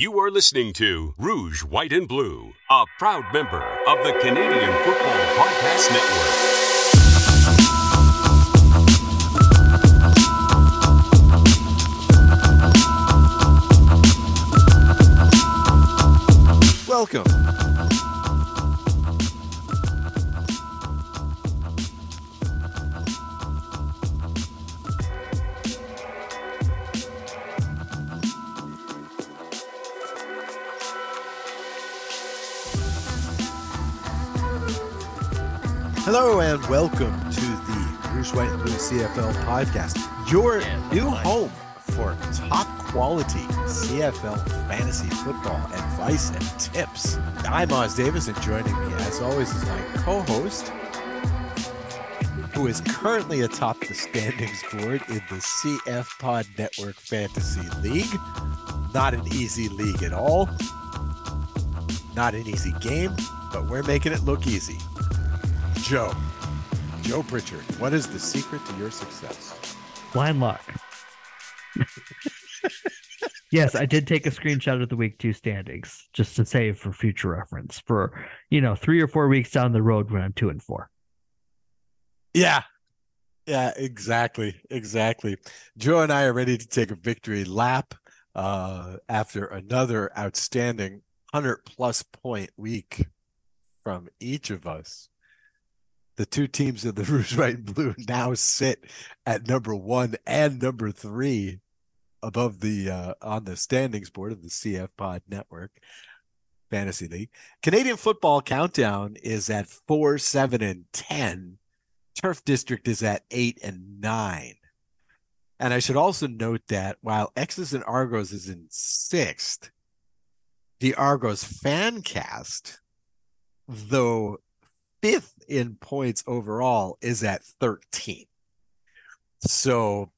You are listening to Rouge, White, and Blue, a proud member of the Canadian Football Podcast Network. Welcome. And welcome to the Rouge White and Blue CFL podcast, your new home for top quality CFL fantasy football advice and tips. I'm Os Davis, and joining me, as always, is my co-host, who is currently atop the standings board in the CF Pod Network Fantasy League. Not an easy league at all. Not an easy game, but we're making it look easy. Joe, Joe Pritchard, what is the secret to your success? Blind luck. yes, I did take a screenshot of the week two standings just to save for future reference for, you know, three or four weeks down the road when I'm two and four. Yeah. Yeah, exactly. Exactly. Joe and I are ready to take a victory lap uh, after another outstanding 100 plus point week from each of us. The two teams in the Rouge, White, and Blue now sit at number one and number three above the uh, on the standings board of the CF Pod Network Fantasy League. Canadian Football Countdown is at four, seven, and ten. Turf District is at eight and nine. And I should also note that while X's and Argos is in sixth, the Argos fan cast, though fifth in points overall, is at 13. So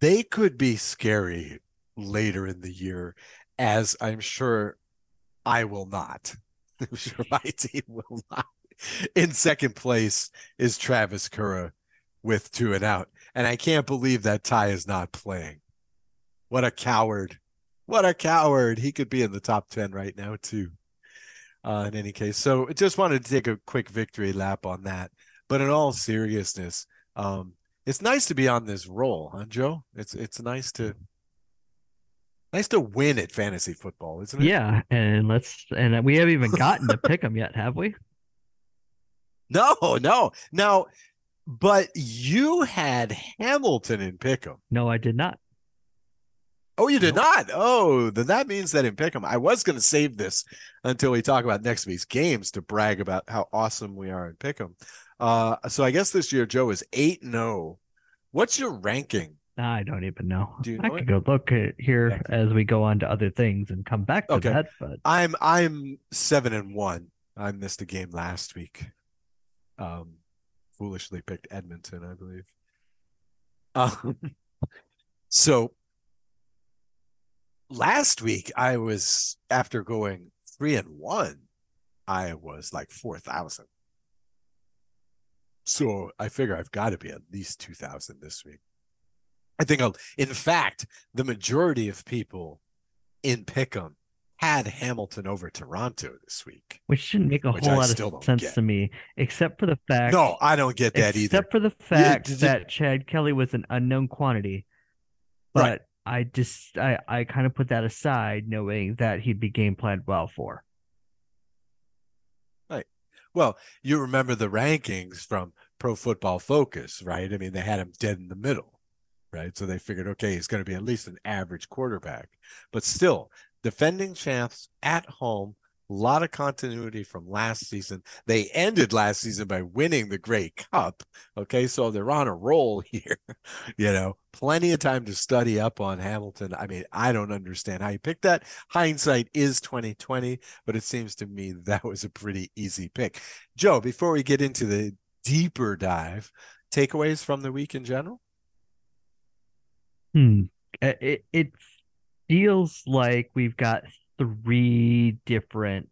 they could be scary later in the year, as I'm sure I will not. I'm sure my team will not. In second place is Travis Curra with two and out. And I can't believe that Ty is not playing. What a coward. What a coward. He could be in the top 10 right now, too. Uh, in any case, so just wanted to take a quick victory lap on that. But in all seriousness, um, it's nice to be on this roll, huh, Joe? It's it's nice to nice to win at fantasy football, isn't it? Yeah, and let's and we haven't even gotten to pick them yet, have we? No, no. Now, but you had Hamilton in Pick'em. No, I did not. Oh, you did not. Oh, then that means that in Pick'em, I was going to save this until we talk about next week's games to brag about how awesome we are in Pick'em. Uh, so I guess this year Joe is eight and zero. What's your ranking? I don't even know. Do you I know could it? go look at here Yeah. as we go on to other things and come back to Okay. that. But I'm I'm seven and one. I missed a game last week. Um, foolishly picked Edmonton, I believe. Um, so last week I was after going three and one, I was like four thousand. So I figure I've got to be at least two thousand this week. I think, I'll, in fact, the majority of people in Pick'em had Hamilton over Toronto this week. which shouldn't make a whole I lot of sense get. to me, except for the fact No, I don't get that except either. Except for the fact you- that Chad Kelly was an unknown quantity. But Right. I just I, I kind of put that aside, knowing that he'd be game planned well for. Right. Well, you remember the rankings from Pro Football Focus, right? I mean, they had him dead in the middle, right? So they figured, okay, he's going to be at least an average quarterback. But still, defending champs at home, a lot of continuity from last season. They ended last season by winning the Grey Cup. Okay, so they're on a roll here. you know, plenty of time to study up on Hamilton. I mean, I don't understand how you picked that. Hindsight is 2020, but it seems to me that was a pretty easy pick. Joe, before we get into the deeper dive, takeaways from the week in general? Hmm. It it feels like we've got three different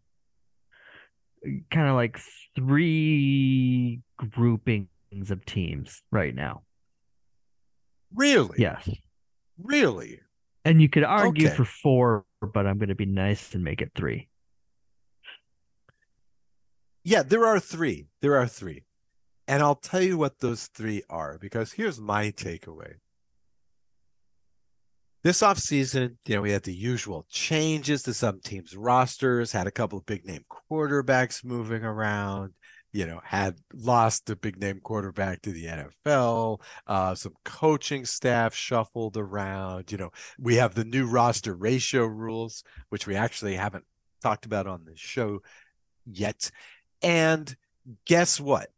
kind of like three groupings of teams right now. Really? Yes. Really? And you could argue Okay. for four but I'm going to be nice and make it three. Yeah, there are three. There are three. And I'll tell you what those three are because here's my takeaway. This offseason, you know, we had the usual changes to some teams' rosters, had a couple of big name quarterbacks moving around, you know, had lost a big name quarterback to the NFL, uh, some coaching staff shuffled around. You know, we have the new roster ratio rules, which we actually haven't talked about on the show yet. And guess what?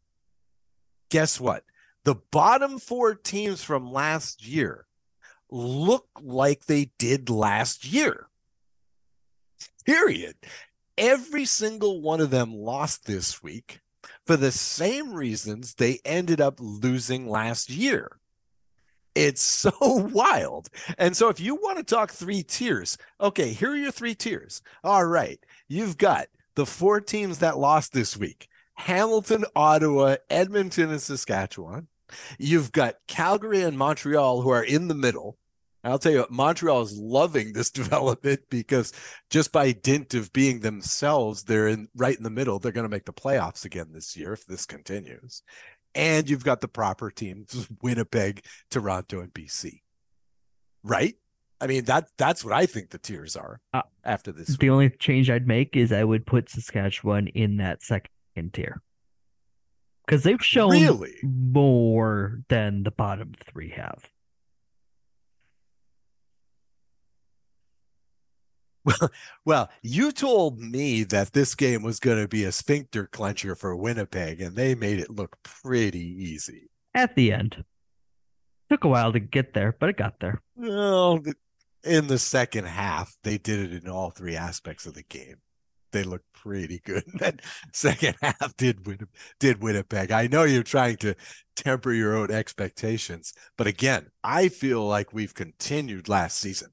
Guess what? The bottom four teams from last year look like they did last year. Period. Every single one of them lost this week for the same reasons they ended up losing last year. It's so wild. And so, if you want to talk three tiers, okay, here are your three tiers. All right. You've got the four teams that lost this week Hamilton, Ottawa, Edmonton, and Saskatchewan. You've got Calgary and Montreal who are in the middle. I'll tell you what, Montreal is loving this development because just by dint of being themselves, they're in right in the middle. They're going to make the playoffs again this year if this continues. And you've got the proper teams, Winnipeg, Toronto, and BC. Right? I mean that that's what I think the tiers are uh, after this. The week. only change I'd make is I would put Saskatchewan in that second tier because they've shown really? more than the bottom three have. Well, well, you told me that this game was going to be a sphincter clencher for Winnipeg, and they made it look pretty easy at the end. Took a while to get there, but it got there. Well, in the second half, they did it in all three aspects of the game. They looked pretty good. That second half did win, did Winnipeg. I know you're trying to temper your own expectations, but again, I feel like we've continued last season.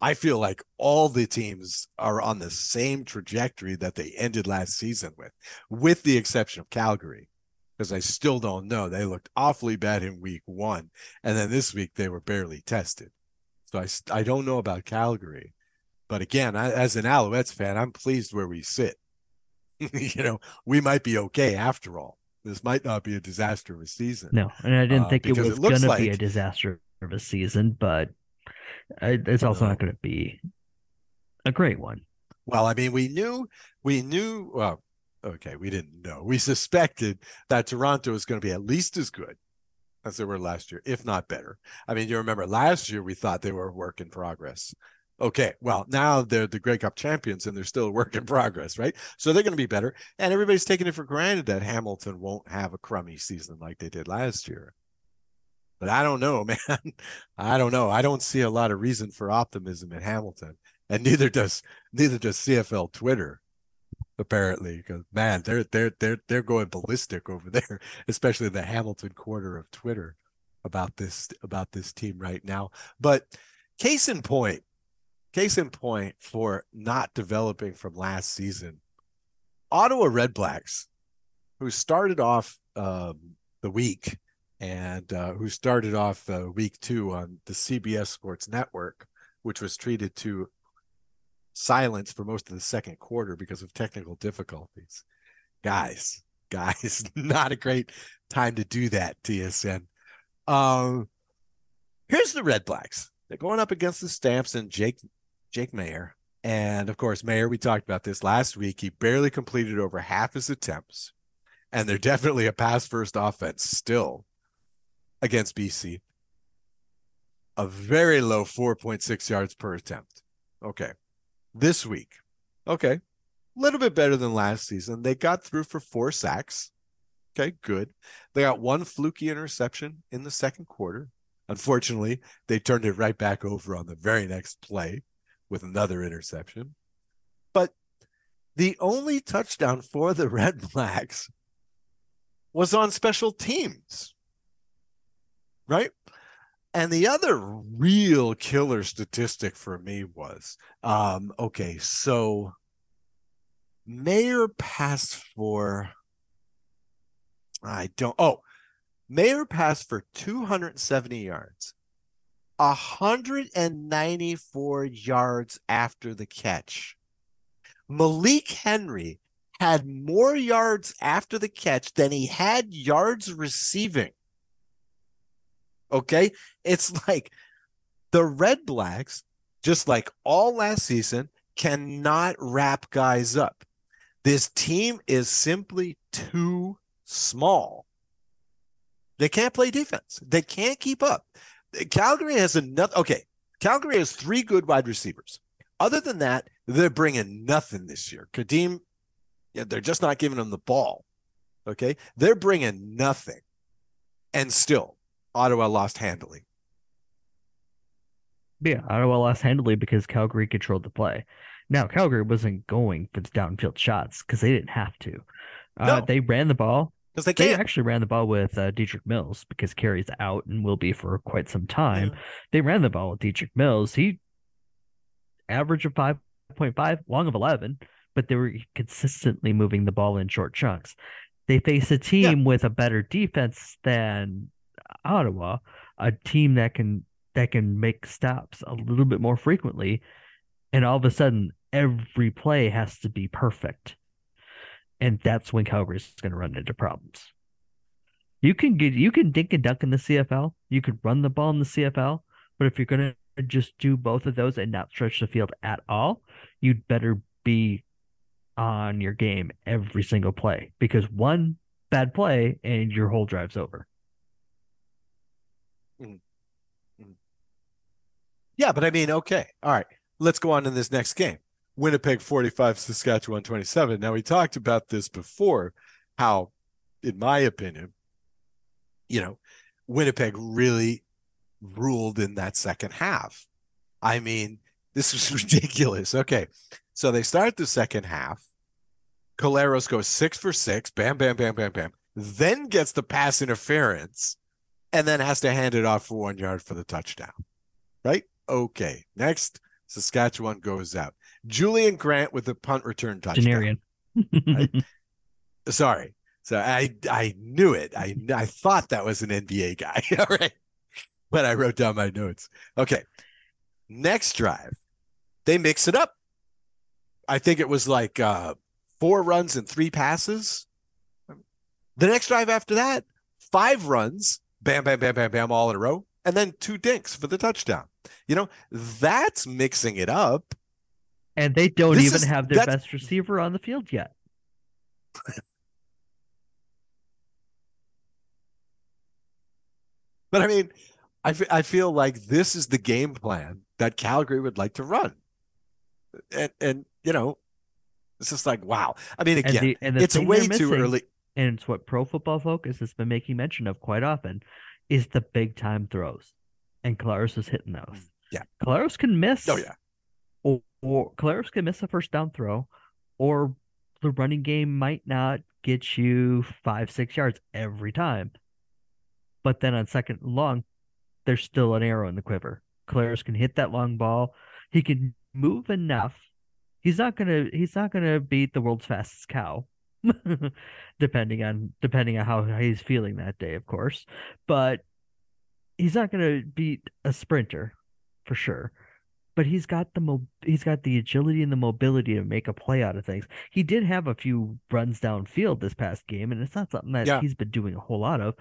I feel like all the teams are on the same trajectory that they ended last season with, with the exception of Calgary, because I still don't know. They looked awfully bad in week one, and then this week they were barely tested. So I, I don't know about Calgary, but again, I, as an Alouettes fan, I'm pleased where we sit. you know, we might be okay after all. This might not be a disaster of a season. No, and I didn't uh, think it was going to be a disaster of a season, but it's also not going to be a great one. Well, I mean, we knew, we knew, well, okay, we didn't know. We suspected that Toronto was going to be at least as good as they were last year, if not better. I mean, you remember last year we thought they were a work in progress. Okay, well, now they're the Grey Cup champions and they're still a work in progress, right? So they're going to be better. And everybody's taking it for granted that Hamilton won't have a crummy season like they did last year. But I don't know, man. I don't know. I don't see a lot of reason for optimism in Hamilton, and neither does neither does CFL Twitter. Apparently, because man, they're they're they're they're going ballistic over there, especially the Hamilton quarter of Twitter about this about this team right now. But case in point, case in point for not developing from last season, Ottawa Redblacks, who started off um, the week and uh, who started off uh, week two on the CBS Sports Network, which was treated to silence for most of the second quarter because of technical difficulties. Guys, guys, not a great time to do that, TSN. Um, here's the Red Blacks. They're going up against the Stamps and Jake Jake Maier. And of course, Maier, we talked about this last week. He barely completed over half his attempts. And they're definitely a pass first offense still against BC. A very low 4.6 yards per attempt. Okay. This week, okay, a little bit better than last season. They got through for four sacks. Okay, good. They got one fluky interception in the second quarter. Unfortunately, they turned it right back over on the very next play with another interception. But the only touchdown for the Red Blacks was on special teams right? And the other real killer statistic for me was um, okay, so Maier passed for, I don't, oh, Maier passed for 270 yards 194 yards after the catch. Malik Henry had more yards after the catch than he had yards receiving. Okay. It's like the Red Blacks, just like all last season, cannot wrap guys up. This team is simply too small. They can't play defense. They can't keep up. Calgary has another. Okay, Calgary has three good wide receivers. Other than that, they're bringing nothing this year. Kadeem, yeah, they're just not giving them the ball. Okay, they're bringing nothing, and still, Ottawa lost handily. Yeah, Ottawa lost handily because Calgary controlled the play. Now, Calgary wasn't going for the downfield shots because they didn't have to. Uh, No. They ran the ball. Because they They actually ran the ball with uh, Dedrick Mills because Carey's out and will be for quite some time. Yeah. They ran the ball with Dedrick Mills. He average of 5.5, long of 11, but they were consistently moving the ball in short chunks. They face a team with a better defense than Ottawa, a team that can that can make stops a little bit more frequently, and all of a sudden every play has to be perfect. And that's when Calgary's going to run into problems. You can get you can dink and dunk in the CFL. You could run the ball in the CFL, but if you're going to just do both of those and not stretch the field at all, you'd better be on your game every single play because one bad play and your whole drive's over. Mm-hmm. Mm-hmm. Yeah, but I mean, okay. All right. Let's go on to this next game. Winnipeg 45, Saskatchewan 27. Now, we talked about this before, how, in my opinion, you know, Winnipeg really ruled in that second half. I mean, this was ridiculous. Okay. So they start the second half. Collaros goes six for six, bam, bam, bam, bam, bam, then gets the pass interference and then has to hand it off for one yard for the touchdown. Right? Okay. Next, Saskatchewan goes out. Julian Grant with the punt return touchdown. Janarion. Right. Sorry. So I I knew it. I I thought that was an NBA guy. All right. But I wrote down my notes. Okay. Next drive, they mix it up. I think it was like uh four runs and three passes. The next drive after that, five runs, bam, bam, bam, bam, bam, all in a row, and then two dinks for the touchdown. You know, that's mixing it up. and they don't This even is- have their best receiver on the field yet. But I mean, I I feel like this is the game plan that Calgary would like to run, and and you know, it's just like wow. I mean, And again, the, and the it's way too early. And it's what Pro Football Focus has been making mention of quite often, is the big time throws, and Collaros is hitting those. Yeah. Collaros can miss. Oh yeah, or, or Collaros can miss a first down throw, or the running game might not get you five, six yards every time. But then on second and long, there's still an arrow in the quiver. Collaros can hit that long ball. He can move enough. He's not gonna he's not gonna beat the world's fastest cow. depending on depending on how he's feeling that day, of course. But he's not gonna beat a sprinter for sure but he's got the mo- he's got the agility and the mobility to make a play out of things. He did have a few runs downfield this past game, and it's not something that Yeah. he's been doing a whole lot of.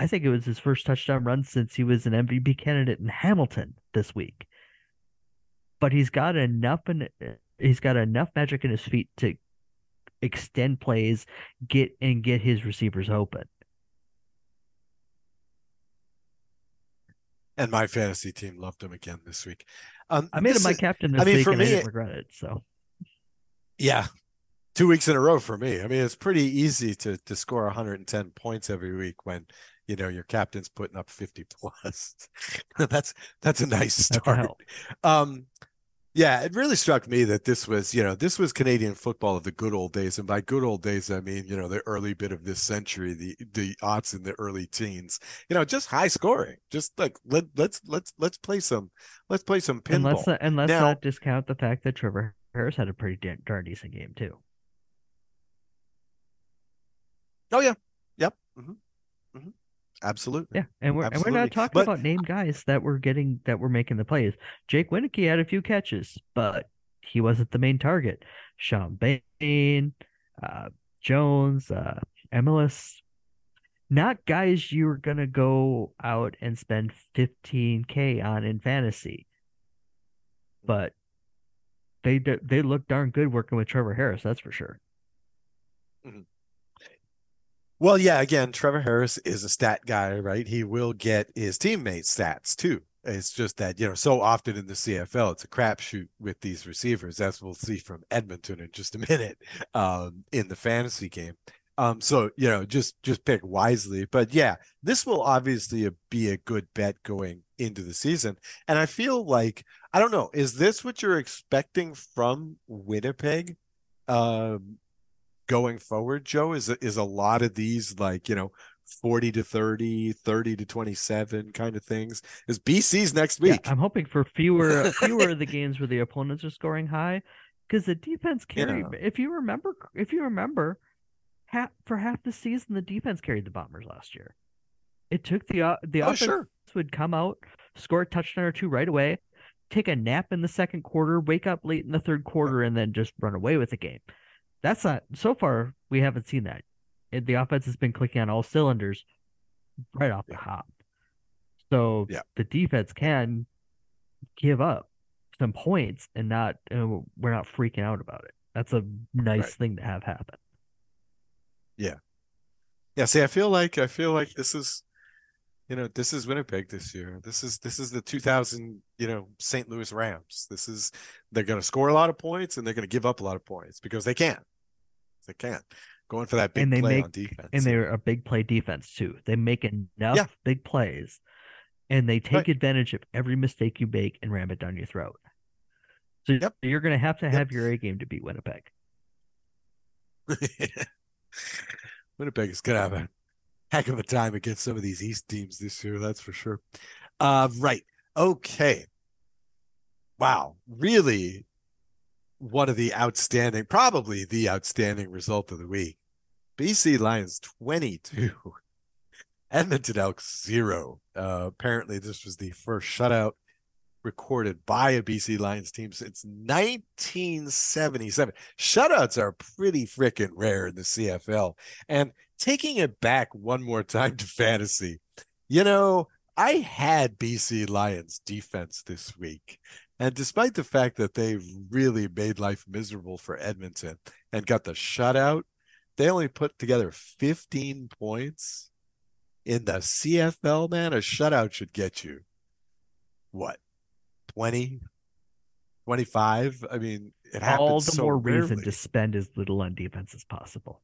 I think it was his first touchdown run since he was an MVP candidate in Hamilton this week. But he's got enough and he's got enough magic in his feet to extend plays, get and get his receivers open. and my fantasy team loved him again this week. Um, I made him my captain this I mean, week, for and I me, didn't regret it. So Yeah. Two weeks in a row for me. I mean, it's pretty easy to to score 110 points every week when you know your captain's putting up 50 plus. that's that's a nice start. Um yeah, it really struck me that this was, you know, this was Canadian football of the good old days. And by good old days, I mean, you know, the early bit of this century, the the aughts in the early teens. You know, just high scoring. Just like let let's let's let's play some let's play some And let's pinball. not, and let's Now- not discount the fact that Trevor Harris had a pretty da- darn decent game too. Oh yeah. Yep. hmm hmm Absolutely. Yeah, and we're and we're not talking But- about name guys that were getting that were making the plays. Jake Wieneke had a few catches, but he wasn't the main target. Shawn Bane, uh, Jones, uh, Emilus, not guys you were gonna go out and spend 15k on in fantasy, but they they look darn good working with Trevor Harris. That's for sure. Well, yeah, again, Trevor Harris is a stat guy, right? He will get his teammates stats too. It's just that, you know, so often in the CFL, it's a crapshoot with these receivers, as we'll see from Edmonton in just a minute um, in the fantasy game. Um, so you know, just just pick wisely. But yeah, this will obviously be a good bet going into the season. And I feel like I don't know, is this what you're expecting from Winnipeg? Um, going forward, Joe? Is is a lot of these like, you know, 40 to 30, 30 to 27 kind of things? Is BC's next Yeah, week? I'm hoping for fewer fewer of the games where the opponents are scoring high, because the defense carried. Yeah. If you remember, if you remember, half for half the season, the defense carried the Bombers last year. It took the the oh, offense sure. would come out, score a touchdown or two right away, take a nap in the second quarter, wake up late in the third quarter, and then just run away with the game. That's not so far. We haven't seen that. It, the offense has been clicking on all cylinders right off the hop. So Yeah. the defense can give up some points and not uh, we're not freaking out about it. That's a nice Right. thing to have happen. Yeah. Yeah, see, I feel like I feel like this is, you know, this is Winnipeg this year. This is this is the 2000, you know, St. Louis Rams. This is they're going to score a lot of points and they're going to give up a lot of points because they can't They can't Going for that big And they play make- on defense. And they're a big play defense too. They make enough Yeah. big plays and they take Right. advantage of every mistake you make and ram it down your throat. So Yep. you're going to have to Yep. have your A game to beat Winnipeg. Winnipeg is going to have a heck of a time against some of these East teams this year. That's for sure. Uh, right. Okay. Wow. Really one of the outstanding, probably the outstanding result of the week. BC Lions 22, Edmonton Elks zero. Uh, apparently, this was the first shutout recorded by a BC Lions team since 1977. Shutouts are pretty freaking rare in the CFL. And taking it back one more time to fantasy, you know, I had BC Lions defense this week. And despite the fact that they really made life miserable for Edmonton and got the shutout, they only put together 15 points in the CFL, man. A shutout should get you what 20, 25? I mean, it happens All the so more reason to spend as little on defense as possible.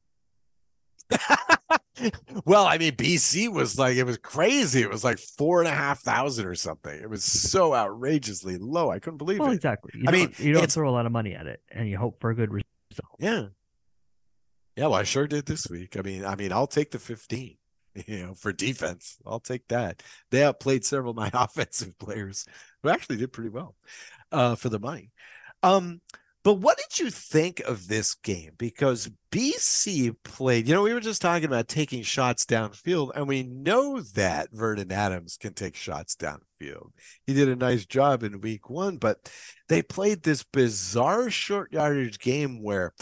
well, I mean, BC was like, it was crazy. It was like four and a half thousand or something. It was so outrageously low. I couldn't believe Well, it. exactly. You I mean, you don't throw a lot of money at it, and you hope for a good result. Yeah. Yeah, well, I sure did this week. I mean, I mean, I'll take the 15, you know, for defense. I'll take that. They outplayed several of my offensive players who actually did pretty well uh for the money. Um, but what did you think of this game? Because BC played, you know, we were just talking about taking shots downfield, and we know that Vernon Adams can take shots downfield. He did a nice job in week one, but they played this bizarre short yardage game where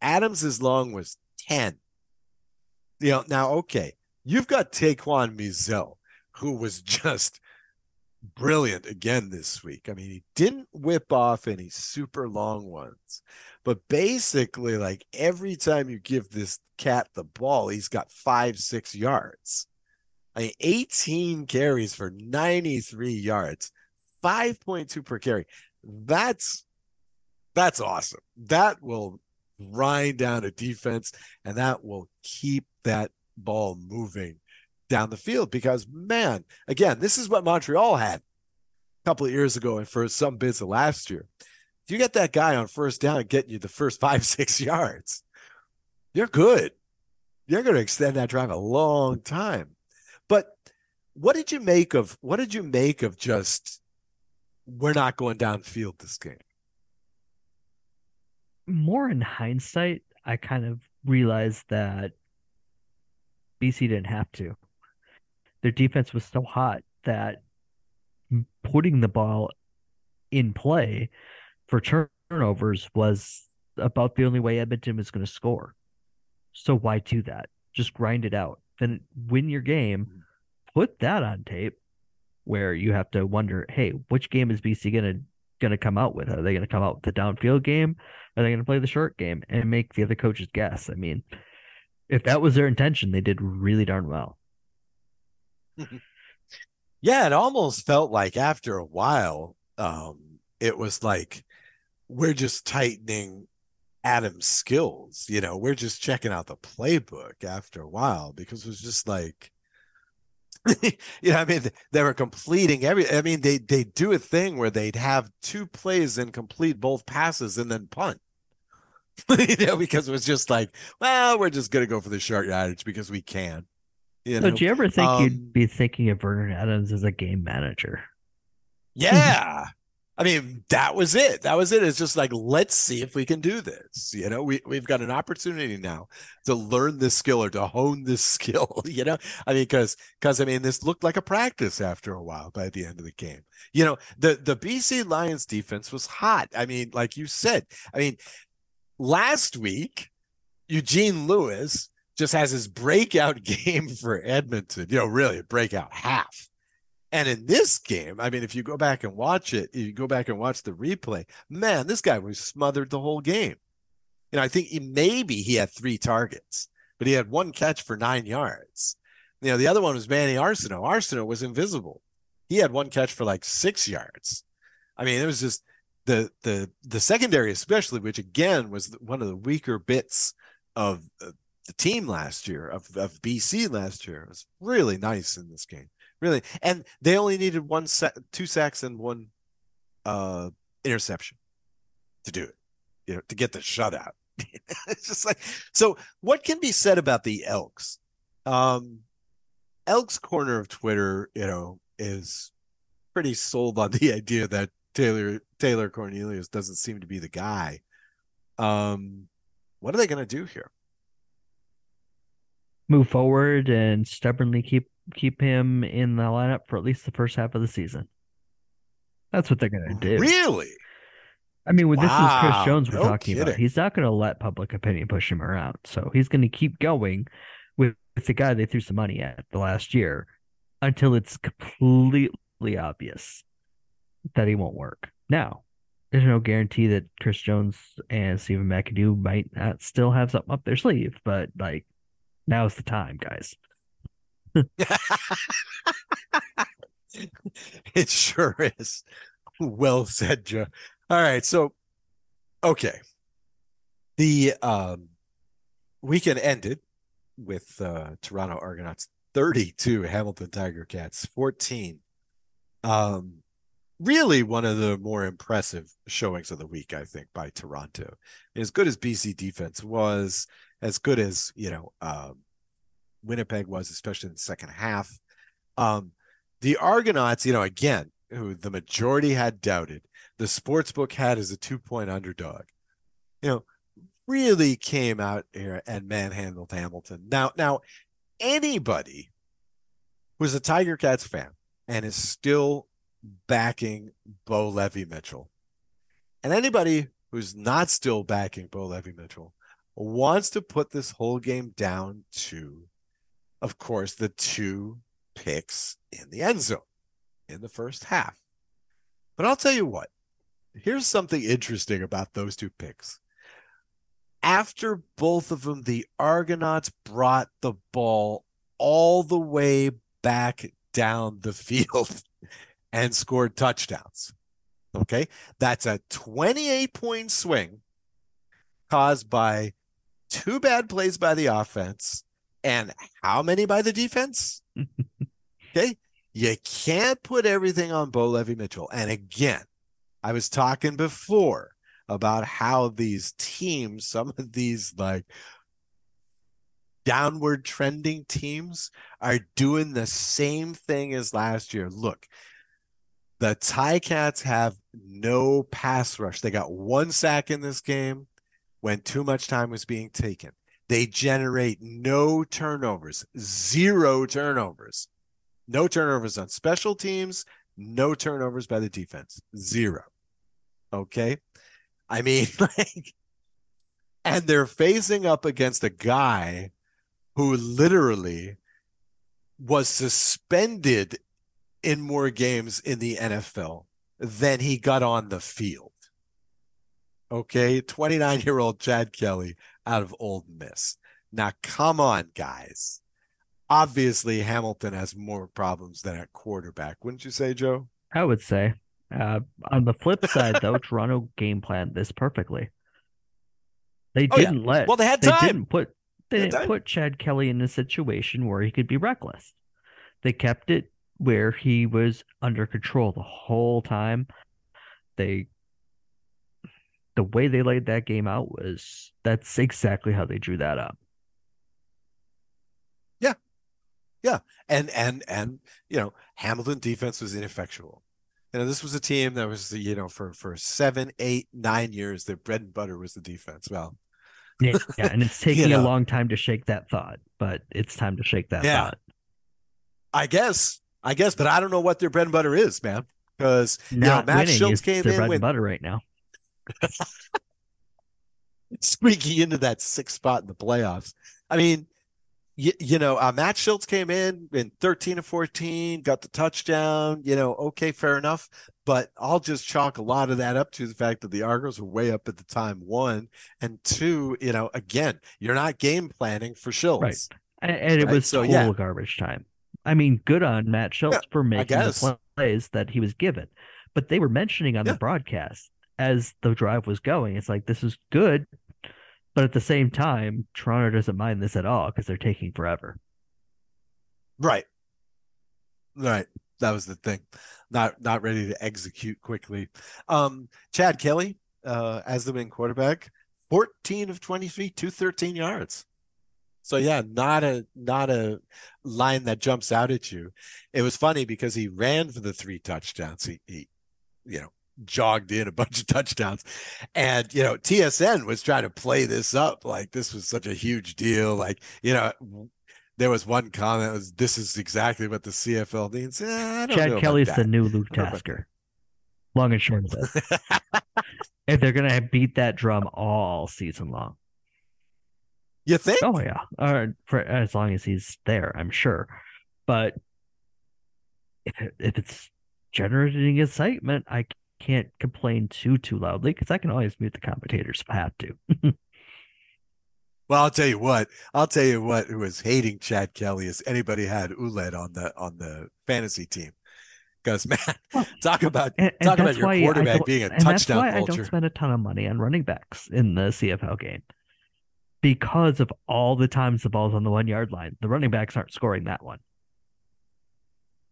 Adams' long was 10. You know, now, okay, you've got Taquan Mizzell, who was just brilliant again this week. I mean, he didn't whip off any super long ones, but basically, like every time you give this cat the ball, he's got five, six yards. I mean, 18 carries for 93 yards, 5.2 per carry. That's that's awesome. That will grind down a defense and that will keep that ball moving down the field because man, again, this is what Montreal had a couple of years ago and for some bits of last year. If you get that guy on first down getting you the first five, six yards, you're good. You're going to extend that drive a long time. But what did you make of what did you make of just we're not going downfield this game? more in hindsight, I kind of realized that BC didn't have to. Their defense was so hot that putting the ball in play for turnovers was about the only way Edmonton was going to score. So why do that? Just grind it out. Then win your game. Put that on tape where you have to wonder, hey, which game is BC going to going to come out with? Are they going to come out with the downfield game? Are they going to play the short game and make the other coaches guess? I mean, if that was their intention, they did really darn well. Yeah, it almost felt like after a while, um, it was like we're just tightening Adam's skills. You know, we're just checking out the playbook after a while because it was just like, you know, I mean, they were completing every. I mean, they they do a thing where they'd have two plays and complete both passes and then punt. you know, because it was just like, well, we're just gonna go for the short yardage because we can. You know? So, do you ever think um, you'd be thinking of Vernon Adams as a game manager? Yeah, I mean, that was it. That was it. It's just like, let's see if we can do this. You know, we, we've got an opportunity now to learn this skill or to hone this skill, you know? I mean, because, because I mean, this looked like a practice after a while by the end of the game. You know, the, the BC Lions defense was hot. I mean, like you said, I mean, last week, Eugene Lewis just has his breakout game for Edmonton, you know, really a breakout half and in this game, I mean, if you go back and watch it, you go back and watch the replay, man, this guy was smothered the whole game. You know, I think he, maybe he had three targets, but he had one catch for nine yards. You know, the other one was Manny Arceneaux. Arceneaux was invisible. He had one catch for like six yards. I mean, it was just the the the secondary, especially, which again was one of the weaker bits of uh, the team last year of of BC last year. It was really nice in this game really. And they only needed one set, two sacks and one uh, interception to do it, you know, to get the shutout. it's just like so. What can be said about the Elks? Um, Elks corner of Twitter, you know, is pretty sold on the idea that Taylor Taylor Cornelius doesn't seem to be the guy. Um, what are they going to do here? Move forward and stubbornly keep keep him in the lineup for at least the first half of the season. That's what they're going to do. Really? I mean, wow. this is Chris Jones we're no talking kidding. about. He's not going to let public opinion push him around. So he's going to keep going with, with the guy they threw some money at the last year until it's completely obvious that he won't work. Now, there's no guarantee that Chris Jones and Stephen McAdoo might not still have something up their sleeve, but like now's the time, guys. it sure is. Well said, Joe. All right, so okay. The um weekend ended with uh Toronto Argonauts 32, Hamilton Tiger Cats 14. Um really one of the more impressive showings of the week, I think, by Toronto. As good as BC defense was, as good as, you know, um, Winnipeg was, especially in the second half. Um, the Argonauts, you know, again, who the majority had doubted, the sports book had as a two point underdog, you know, really came out here and manhandled Hamilton. Now, now, anybody who's a Tiger Cats fan and is still backing Bo Levi Mitchell, and anybody who's not still backing Bo Levi Mitchell wants to put this whole game down to of course, the two picks in the end zone in the first half. But I'll tell you what, here's something interesting about those two picks. After both of them, the Argonauts brought the ball all the way back down the field and scored touchdowns. Okay. That's a 28 point swing caused by two bad plays by the offense and how many by the defense? okay. You can't put everything on Bo Levi Mitchell. And again, I was talking before about how these teams, some of these like downward trending teams, are doing the same thing as last year. Look, the Ticats have no pass rush. They got one sack in this game when too much time was being taken. They generate no turnovers, zero turnovers. No turnovers on special teams, no turnovers by the defense. Zero. Okay. I mean, like, and they're facing up against a guy who literally was suspended in more games in the NFL than he got on the field. Okay, 29 year old Chad Kelly out of Ole Miss. Now, come on, guys. Obviously, Hamilton has more problems than at quarterback, wouldn't you say, Joe? I would say. Uh, on the flip side, though, Toronto game planned this perfectly. They Oh, yeah. didn't let. Well, they had time. they didn't put. They They didn't put Chad Kelly in a situation where he could be reckless. They kept it where he was under control the whole time. They. The way they laid that game out was that's exactly how they drew that up. Yeah. Yeah. And and and you know Hamilton defense was ineffectual. You know this was a team that was you know for for seven, eight, nine years their bread and butter was the defense. Well, Yeah, yeah, and it's taking know. a long time to shake that thought, but it's time to shake that Yeah. thought. I guess I guess, but I don't know what their bread and butter is, man. Because you know Matt Shiltz came their in bread with and butter right now. Squeaking into that sixth spot in the playoffs. I mean, you, you know, uh, Matt Shiltz came in in 13 and 14, got the touchdown. You know, okay, fair enough. But I'll just chalk a lot of that up to the fact that the Argos were way up at the time, one. And two, you know, again, you're not game planning for Shiltz. Right. And, and it Right, was so, total yeah. garbage time. I mean, good on Matt Shiltz for making the plays that he was given. But they were mentioning on Yeah. the broadcast as the drive was going, it's like, this is good. But at the same time, Toronto doesn't mind this at all because they're taking forever. Right. Right. That was the thing. Not not ready to execute quickly. Um Chad Kelly, uh, as the wing quarterback, 14 of 23, 213 yards. So yeah, not a not a line that jumps out at you. It was funny because he ran for the three touchdowns. He, he you know, jogged in a bunch of touchdowns. And you know, TSN was trying to play this up like this was such a huge deal. Like, you know, there was one comment was this is exactly what the CFL needs. Eh, I don't Chad Kelly's the new Luke I don't know about Tasker. Long and short of it. and they're going to beat that drum all season long. you think? Oh yeah, or for as long as he's there, I'm sure. But if it, if it's generating excitement, I can't complain too too loudly because I can always mute the commentators if I have to. Well, I'll tell you what. I'll tell you what. Who was hating Chad Kelly is anybody had Ouellette on the on the fantasy team. Because man, Well, talk about And, and talk about your quarterback being a and that's touchdown why I don't spend a ton of money on running backs in the CFL game because of all the times the ball's on the one yard line. The running backs aren't scoring that one.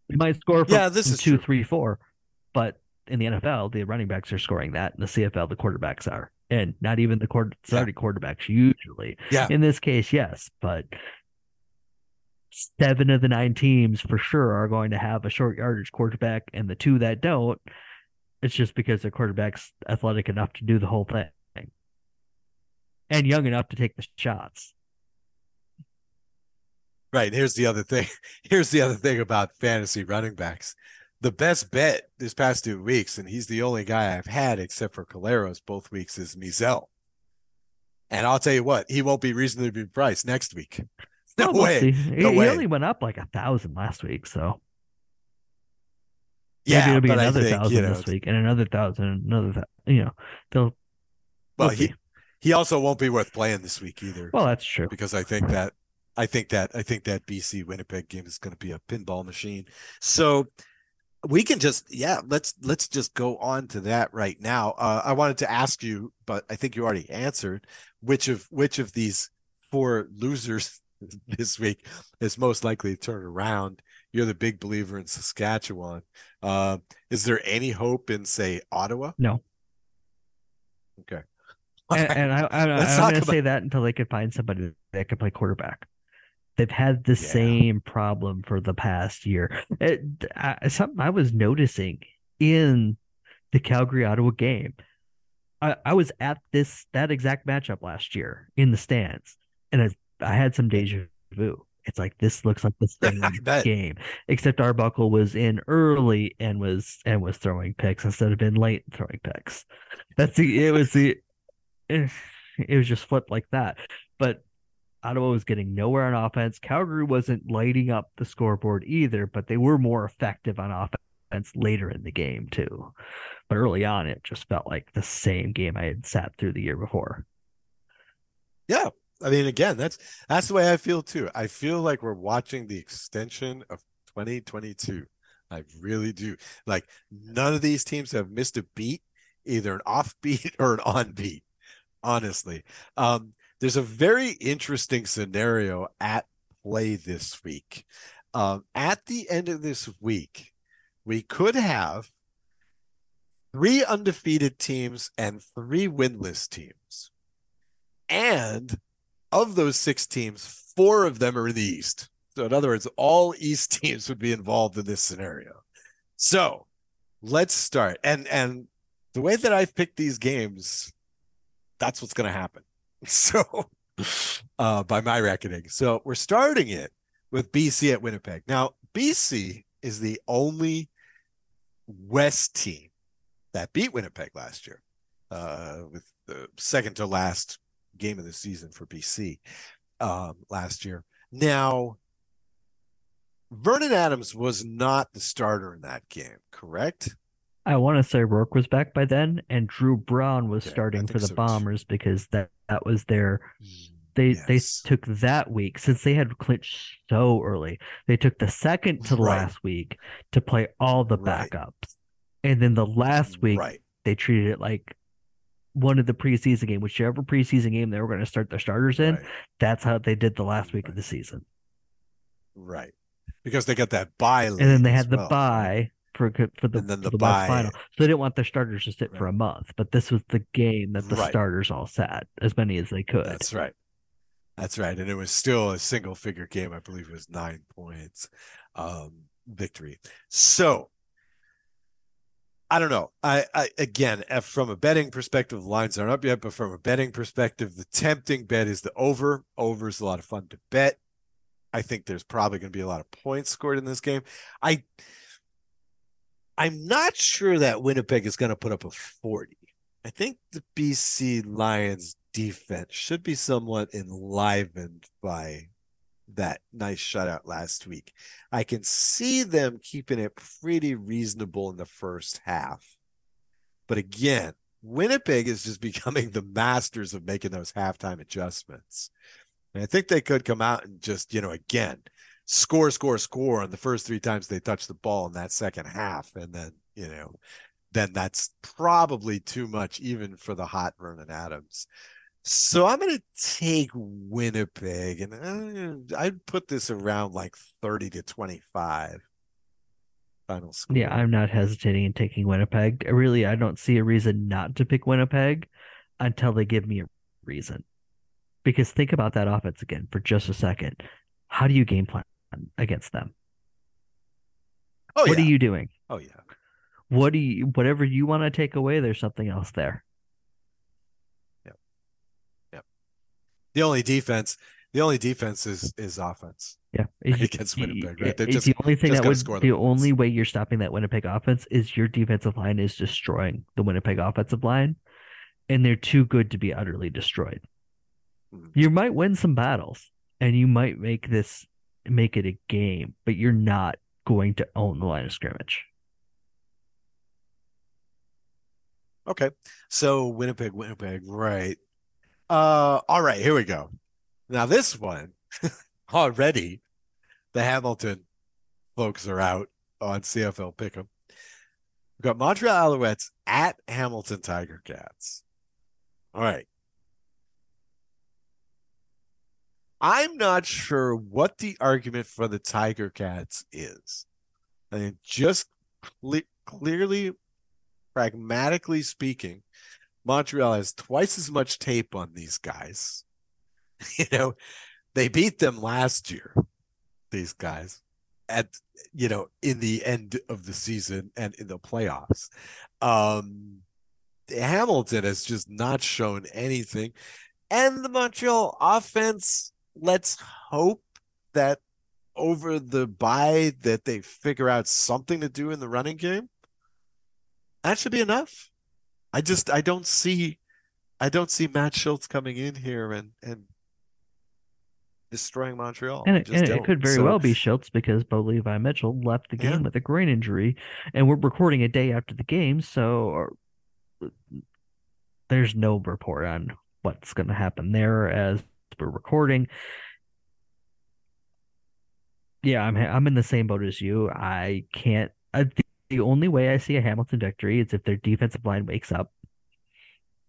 They might score from Yeah, this is two, true. three, four, but in the NFL, the running backs are scoring that. In the CFL, the quarterbacks are, and not even the quarter, starting quarterbacks usually. Yeah. In this case, yes, but seven of the nine teams for sure are going to have a short yardage quarterback, and the two that don't, it's just because their quarterback's athletic enough to do the whole thing and young enough to take the shots. Right. Here's the other thing. Here's the other thing about fantasy running backs. The best bet this past two weeks, and he's the only guy I've had except for Collaros both weeks, is Mizzell. And I'll tell you what, he won't be reasonably priced next week. No Well, we'll way. see. He, No he only went up like a thousand last week, so Yeah, maybe it'll be but another think, thousand you know, this week and another thousand, another. thou- You know, they'll. well, we'll he, see. he also won't be worth playing this week either. Well, that's true. because I think that I think that I think that BC Winnipeg game is going to be a pinball machine. So we can just yeah, let's let's just go on to that right now. Uh, I wanted to ask you, but I think you already answered which of which of these four losers this week is most likely to turn around. You're the big believer in Saskatchewan. Uh, is there any hope in say Ottawa? No. Okay. and, and I, I, Let's I'm talk going to about- say that until they can find somebody that can play quarterback. They've had the Yeah. same problem for the past year. Eh, it, I, something I was noticing in the Calgary Ottawa game. I, I was at this that exact matchup last year in the stands, and I, I had some deja vu. It's like this looks like the same game, except Arbuckle was in early and was and was throwing picks instead of in late throwing picks. That's the it was the eh, it was just flipped like that. But Ottawa was getting nowhere on offense. Calgary wasn't lighting up the scoreboard either, but they were more effective on offense later in the game too. But early on, it just felt like the same game I had sat through the year before. Yeah. I mean, again, that's that's the way I feel too. I feel like we're watching the extension of 2022. I really do. Like none of these teams have missed a beat, either an off beat or an on beat. Honestly, um, there's a very interesting scenario at play this week. Um, at the end of this week, we could have three undefeated teams and three winless teams. And of those six teams, four of them are in the East. So, in other words, all East teams would be involved in this scenario. So, let's start. And and the way that I've picked these games, that's what's going to happen. So, uh, by my reckoning, so we're starting it with BC at Winnipeg. Now, BC is the only West team that beat Winnipeg last year, uh, with the second to last game of the season for BC um, last year. Now, Vernon Adams was not the starter in that game, correct? I want to say Rourke was back by then, and Dru Brown was Okay, starting for the so too. Bombers because that that was their they they took that week since they had clinched so early. They took the second to the Right. last week to play all the Right. backups, and then the last week right. they treated it like one of the preseason game, whichever preseason game they were going to start their starters in. That's how they did the last week of the season, Right. Because they got that buy, and then they had the well, right? bye for for the, then for the the West final. So they didn't want their starters to sit for a month, but this was the game that the Right. starters all sat as many as they could. That's right. That's right. And it was still a single figure game. I believe it was nine points um, victory. So I don't know. I, I again, from a betting perspective, the lines aren't up yet, but from a betting perspective, the tempting bet is the over. Over is a lot of fun to bet. I think there's probably going to be a lot of points scored in this game. I I'm not sure that Winnipeg is going to put up a 40. I think the BC Lions defense should be somewhat enlivened by that nice shutout last week. I can see them keeping it pretty reasonable in the first half. But again, Winnipeg is just becoming the masters of making those halftime adjustments. And I think they could come out and just, you know, again, score, score, score on the first three times they touch the ball in that second half. And then, you know, then that's probably too much even for the hot Vernon Adams. So I'm going to take Winnipeg and uh, I'd put this around like 30 to 25 final score. Yeah, I'm not hesitating in taking Winnipeg. Really, I don't see a reason not to pick Winnipeg until they give me a reason. Because think about that offense again for just a second. How do you game plan against them? oh, what yeah. are you doing? oh, yeah. What do you whatever you want to take away, there's something else there. The only defense, the only defense is is offense. Yeah. Against Winnipeg, right? They're It's just- the only thing that would score the the only way you're stopping that Winnipeg offense is your defensive line is destroying the Winnipeg offensive line, and they're too good to be utterly destroyed. Mhm. You might win some battles, and you might make this make it a game, but you're not going to own the line of scrimmage. Okay. So Winnipeg, Winnipeg, right. Uh all right, here we go. Now this one already the Hamilton folks are out on CFL Pick'em. We've got Montreal Alouettes at Hamilton Tiger Cats. All right. I'm not sure what the argument for the Tiger Cats is. I mean, just cle- clearly, pragmatically speaking, Montreal has twice as much tape on these guys. You know, they beat them last year, these guys, at you know, in the end of the season and in the playoffs. Um Hamilton has just not shown anything. And the Montreal offense, let's hope that over the bye that they figure out something to do in the running game, that should be enough. I just I don't see I don't see Matt Shiltz coming in here and and destroying Montreal. And, it, and it, could very so, well be Shiltz because Bo Levi Mitchell left the game yeah. with a groin injury, and we're recording a day after the game, so uh, there's no report on what's going to happen there as we're recording. Yeah, I'm I'm in the same boat as you. I can't. I, the only way I see a Hamilton victory is if their defensive line wakes up,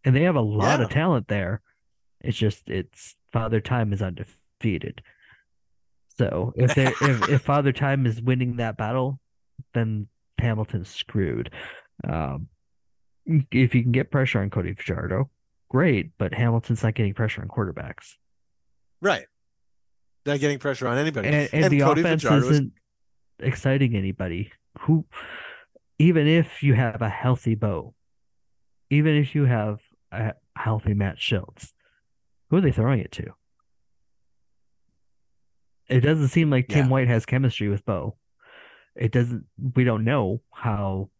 and they have a lot yeah. of talent there. It's just it's Father Time is undefeated. So if they if, if Father Time is winning that battle, then Hamilton's screwed. Um, if you can get pressure on Cody Fajardo, great, but Hamilton's not getting pressure on quarterbacks. Right. Not getting pressure on anybody. And, and, and the Cody offense Fajardo isn't is... exciting anybody. Who even if you have a healthy Bo, even if you have a healthy Matt Shiltz, who are they throwing it to? It doesn't seem like Tim yeah. White has chemistry with Bo. It doesn't. We don't know how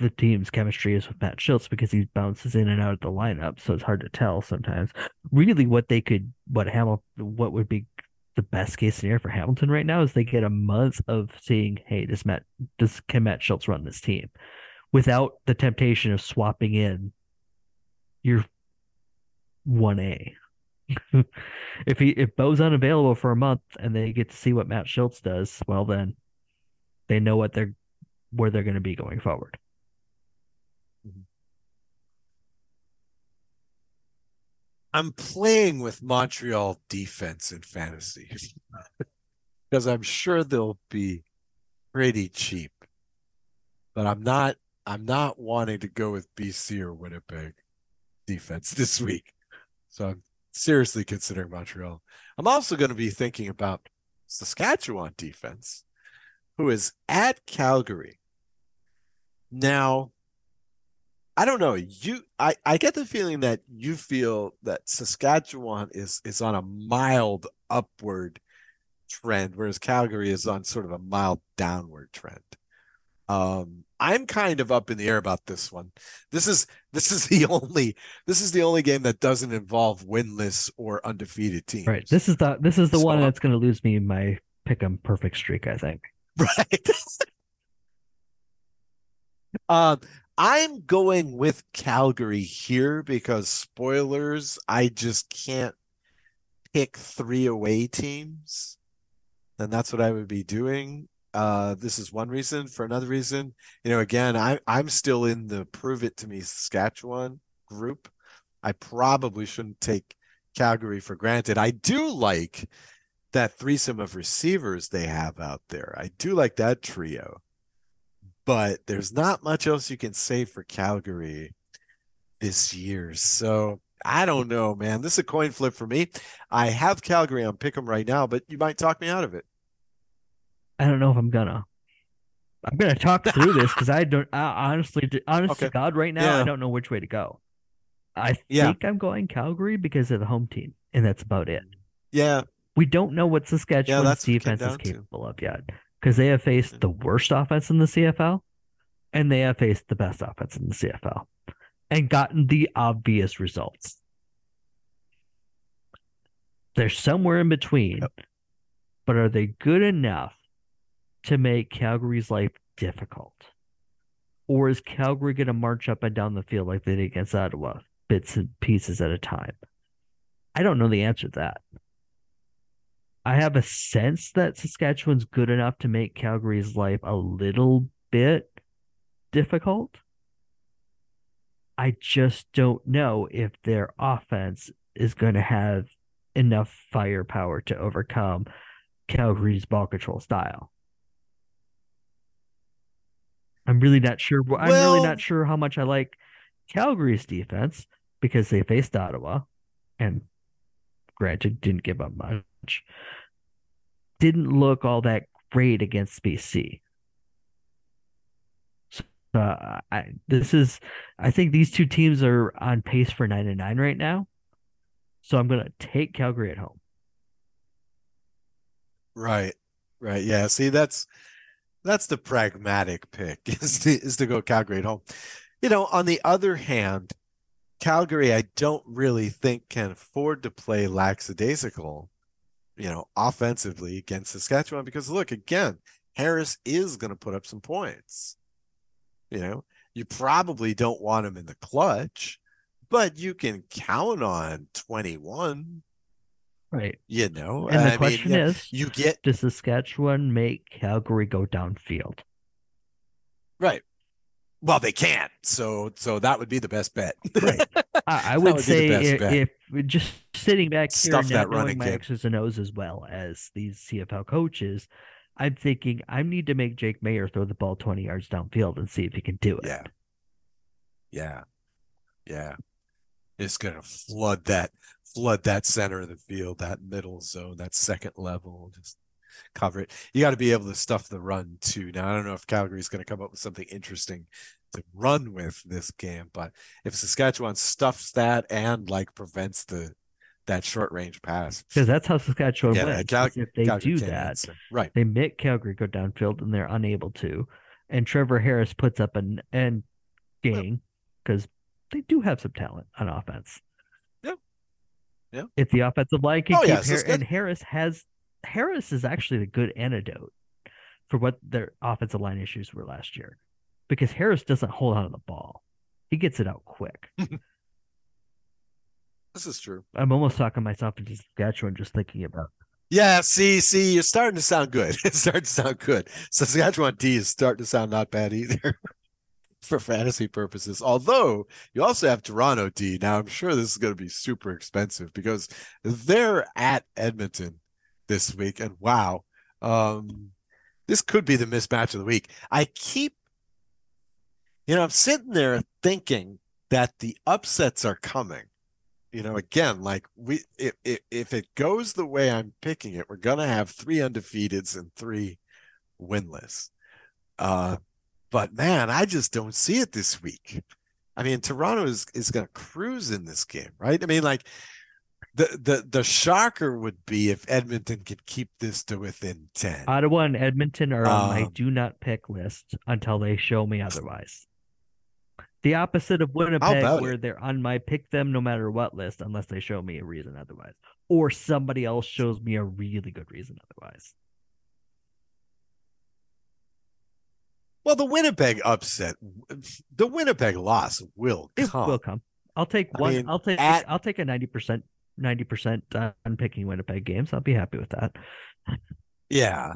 the team's chemistry is with Matt Shiltz because he bounces in and out of the lineup, so it's hard to tell sometimes. Really, what they could, what Hamilton, what would be the best case scenario for Hamilton right now is they get a month of seeing, hey, does Matt, does can Matt Shiltz run this team, without the temptation of swapping in your one A. if he if Bo's unavailable for a month and they get to see what Matt Shiltz does, well then they know what they're where they're going to be going forward. I'm playing with Montreal defense in fantasy because I'm sure they'll be pretty cheap. But I'm not I'm not wanting to go with BC or Winnipeg defense this week. So I'm seriously considering Montreal. I'm also going to be thinking about Saskatchewan defense, who is at Calgary. Now, I don't know. You, I, I get the feeling that you feel that Saskatchewan is is on a mild upward trend, whereas Calgary is on sort of a mild downward trend. Um, I'm kind of up in the air about this one. This is this is the only this is the only game that doesn't involve winless or undefeated teams. Right. This is the this is the so, one that's going to lose me my pick 'em perfect streak. I think. Right. um, I'm going with Calgary here because spoilers, I just can't pick three away teams. And that's what I would be doing. Uh, this is one reason. For another reason, you know, again, I, I'm still in the prove it to me Saskatchewan group. I probably shouldn't take Calgary for granted. I do like that threesome of receivers they have out there. I do like that trio but there's not much else you can say for Calgary this year. So I don't know, man. This is a coin flip for me. I have Calgary on pick 'em right now, but you might talk me out of it. I don't know if I'm gonna. I'm gonna talk through this because I don't. I honestly, honest okay. to God, right now, yeah. I don't know which way to go. I yeah. think I'm going Calgary because of the home team, and that's about it. Yeah, we don't know what Saskatchewan's yeah, defense is capable to. of yet because they have faced the worst offense in the CFL and they have faced the best offense in the CFL and gotten the obvious results. They're somewhere in between, yep. but are they good enough to make Calgary's life difficult? Or is Calgary going to march up and down the field like they did against Ottawa, bits and pieces at a time? I don't know the answer to that. I have a sense that Saskatchewan's good enough to make Calgary's life a little bit difficult. I just don't know if their offense is going to have enough firepower to overcome Calgary's ball control style. I'm really not sure. I'm really not sure how much I like Calgary's defense because they faced Ottawa and granted didn't give up much didn't look all that great against BC. So uh, I, this is, I think these two teams are on pace for nine and nine right now. So I'm gonna take Calgary at home. Right. Right. Yeah. See, that's that's the pragmatic pick is to, is to go Calgary at home. You know, on the other hand, Calgary, I don't really think can afford to play lackadaisical, you know, offensively against Saskatchewan because look, again, Harris is going to put up some points. You know, you probably don't want him in the clutch, but you can count on 21. Right. You know, And the I question mean, is, you get does Saskatchewan make Calgary go downfield? right. Well, they can't. So, so that would be the best bet. Right. I, I would would say if, if we're just sitting back here Stuff and that not knowing my game. X's and O's as well as these CFL coaches, I'm thinking I need to make Jake Maier throw the ball 20 yards downfield and see if he can do it. Yeah. Yeah. Yeah. It's gonna flood that flood that center of the field, that middle zone, that second level, just cover it. You got to be able to stuff the run too. Now I don't know if Calgary is gonna come up with something interesting to run with this game, but if Saskatchewan stuffs that and like prevents the that short range pass, Because that's how Saskatchewan Yeah, wins. Cal- if they Calgary do that, answer. right? they make Calgary go downfield and they're unable to. And Trevor Harris puts up an end game because they do have some talent on offense. Yeah. Yeah. If the offensive line can Oh, keep yeah, Har- and Harris has Harris is actually a good antidote for what their offensive line issues were last year. Because Harris doesn't hold on to the ball. He gets it out quick. This is true. I'm almost talking myself into Saskatchewan just thinking about Yeah, see, see, you're starting to sound good. It's starting to sound good. Saskatchewan D is starting to sound not bad either for fantasy purposes. Although you also have Toronto D. Now I'm sure this is going to be super expensive because they're at Edmonton this week, and wow, um, this could be the mismatch of the week. I keep, you know, I'm sitting there thinking that the upsets are coming. You know again like we if, if if it goes the way i'm picking it we're gonna have three undefeateds and three winless uh but man i just don't see it this week. I mean toronto is is gonna cruise in this game right? I mean like the the the shocker would be if edmonton could keep this to within 10 Ottawa and Edmonton are on my Um, do not pick list until they show me otherwise. The opposite of Winnipeg, where they're on my pick them no matter what list, unless they show me a reason otherwise, or somebody else shows me a really good reason otherwise. well the winnipeg upset the winnipeg loss will It come will come. I'll take I one. mean, I'll take. at- I'll take a ninety percent. Ninety percent on picking Winnipeg games. I'll be happy with that. yeah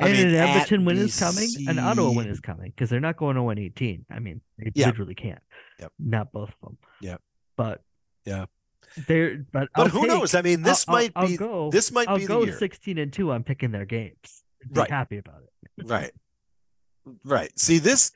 I and mean, an Edmonton win is coming. An Ottawa win is coming because they're not going to win eighteen. I mean, they Yeah. literally can't. Yep. Not both of them. Yeah. But Yeah. They're but But I'll who take- knows? I mean, this I'll- might I'll be go. this might I'll be go sixteen and two. I'm picking their games. Be Right. happy about it. Right. Right. See this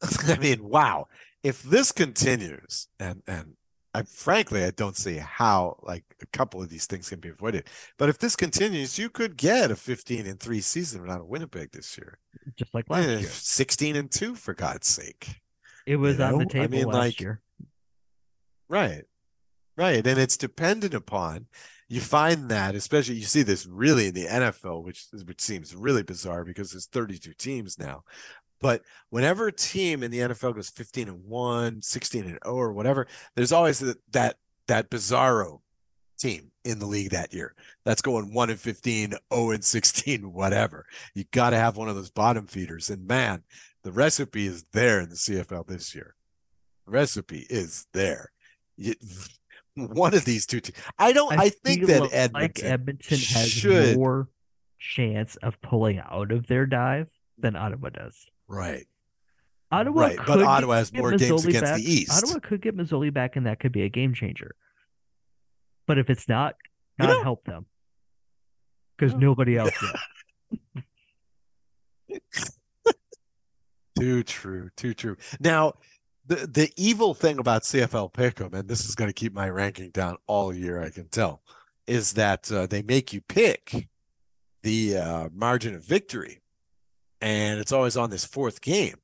I mean, wow. If this continues and and I frankly I don't see how like a couple of these things can be avoided. But if this continues, you could get a 15 and 3 season without a Winnipeg this year. Just like last Eh, year, 16 and 2 for God's sake. it was on know, the I mean, last like, year. Right. Right. And it's dependent upon you find that, especially you see this really in the NFL, which which seems really bizarre because there's 32 teams now. But whenever a team in the NFL goes 15 and 1, 16 and 0 or whatever, there's always that that that bizarro team in the league that year. That's going 1 and 15, 0 and 16, whatever. You got to have one of those bottom feeders and man, the recipe is there in the CFL this year. The recipe is there. You, one of these two teams. I don't. I, think feel that Edmonton. like Edmonton has should- more chance of pulling out of their dive than Ottawa does. Right. Ottawa Right, could but Ottawa has more games against back. the East. Ottawa could get Masoli back, and that could be a game changer. But if it's not, You God know- help them, because nobody else will. Too true. Too true. Now, the the evil thing about CFL Pick'em, and this is going to keep my ranking down all year, I can tell, is that uh, they make you pick the uh, margin of victory, and it's always on this fourth game.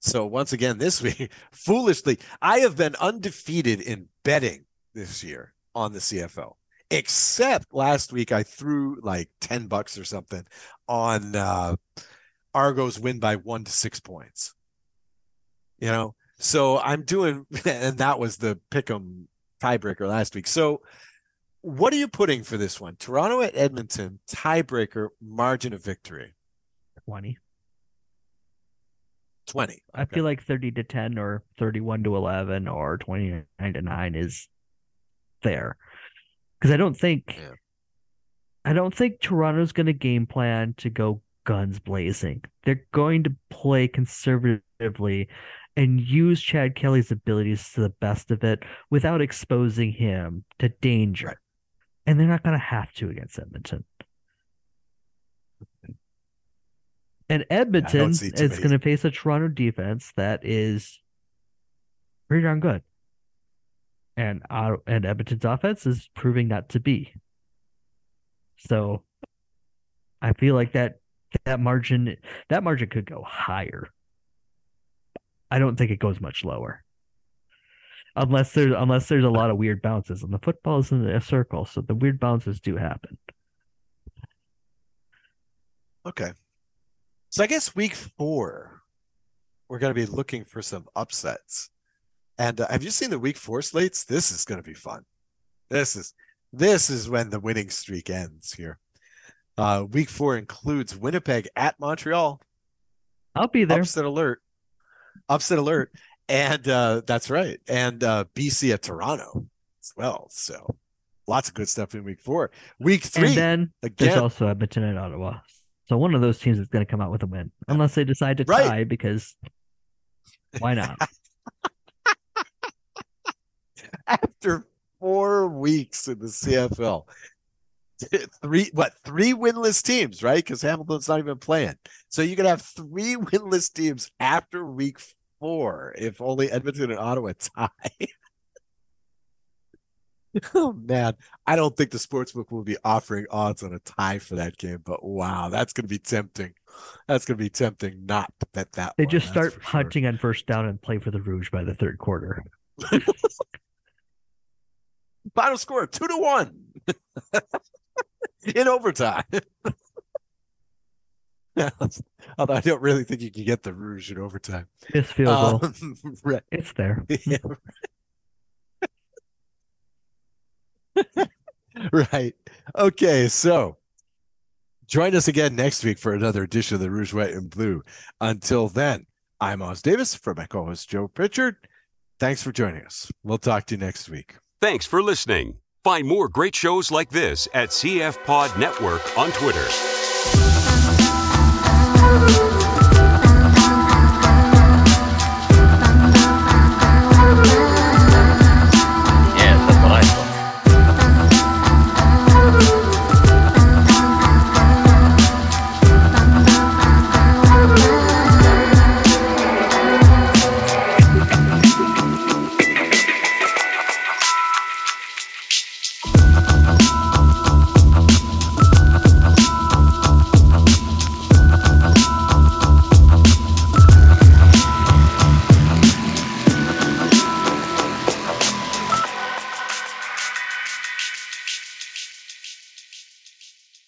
So once again, this week, foolishly, I have been undefeated in betting this year on the CFL. Except last week I threw like 10 bucks or something on uh Argos win by one to six points. You know, so I'm doing, and that was the pick'em tiebreaker last week. So what are you putting for this one? Toronto at Edmonton, tiebreaker, margin of victory. 20. 20. Okay. I feel like 30 to 10 or 31 to 11 or 29 to 9 is there. Because I don't think Yeah. I don't think Toronto's going to game plan to go guns blazing. They're going to play conservatively and use Chad Kelly's abilities to the best of it without exposing him to danger. Right. And they're not going to have to against Edmonton. And Edmonton is going to face a Toronto defense that is pretty darn good. And uh, and Edmonton's offense is proving not to be. So I feel like that that margin that margin could go higher. I don't think it goes much lower. Unless there's unless there's a lot of weird bounces and the football is in a circle, so the weird bounces do happen. Okay. So I guess week four, we're going to be looking for some upsets. And uh, have you seen the week four slates? This is going to be fun. This is this is when the winning streak ends here. Uh, week four includes Winnipeg at Montreal. I'll be there. Upset alert. Upset alert. And uh, that's right. And uh, BC at Toronto as well. So lots of good stuff in week four. Week three, And then there's again, also Edmonton and Ottawa. So one of those teams is going to come out with a win, unless they decide to Right. tie because why not? after four weeks in the CFL. Three what three winless teams, right? Because Hamilton's not even playing. So you could have three winless teams after week four if only Edmonton and Ottawa tie. oh man. I don't think the sportsbook will be offering odds on a tie for that game, but wow, that's gonna be tempting. That's gonna be tempting not to bet that They one, just start for sure. hunting on first down and play for the Rouge by the third quarter. Final score two to one in overtime. Although I don't really think you can get the Rouge in overtime. This field goal, Um, right. it's there. Yeah. right. Okay. So join us again next week for another edition of the Rouge, White, and Blue. Until then, I'm Os Davis for my co host Joe Pritchard. Thanks for joining us. We'll talk to you next week. Thanks for listening. Find more great shows like this at CF Pod Network on Twitter.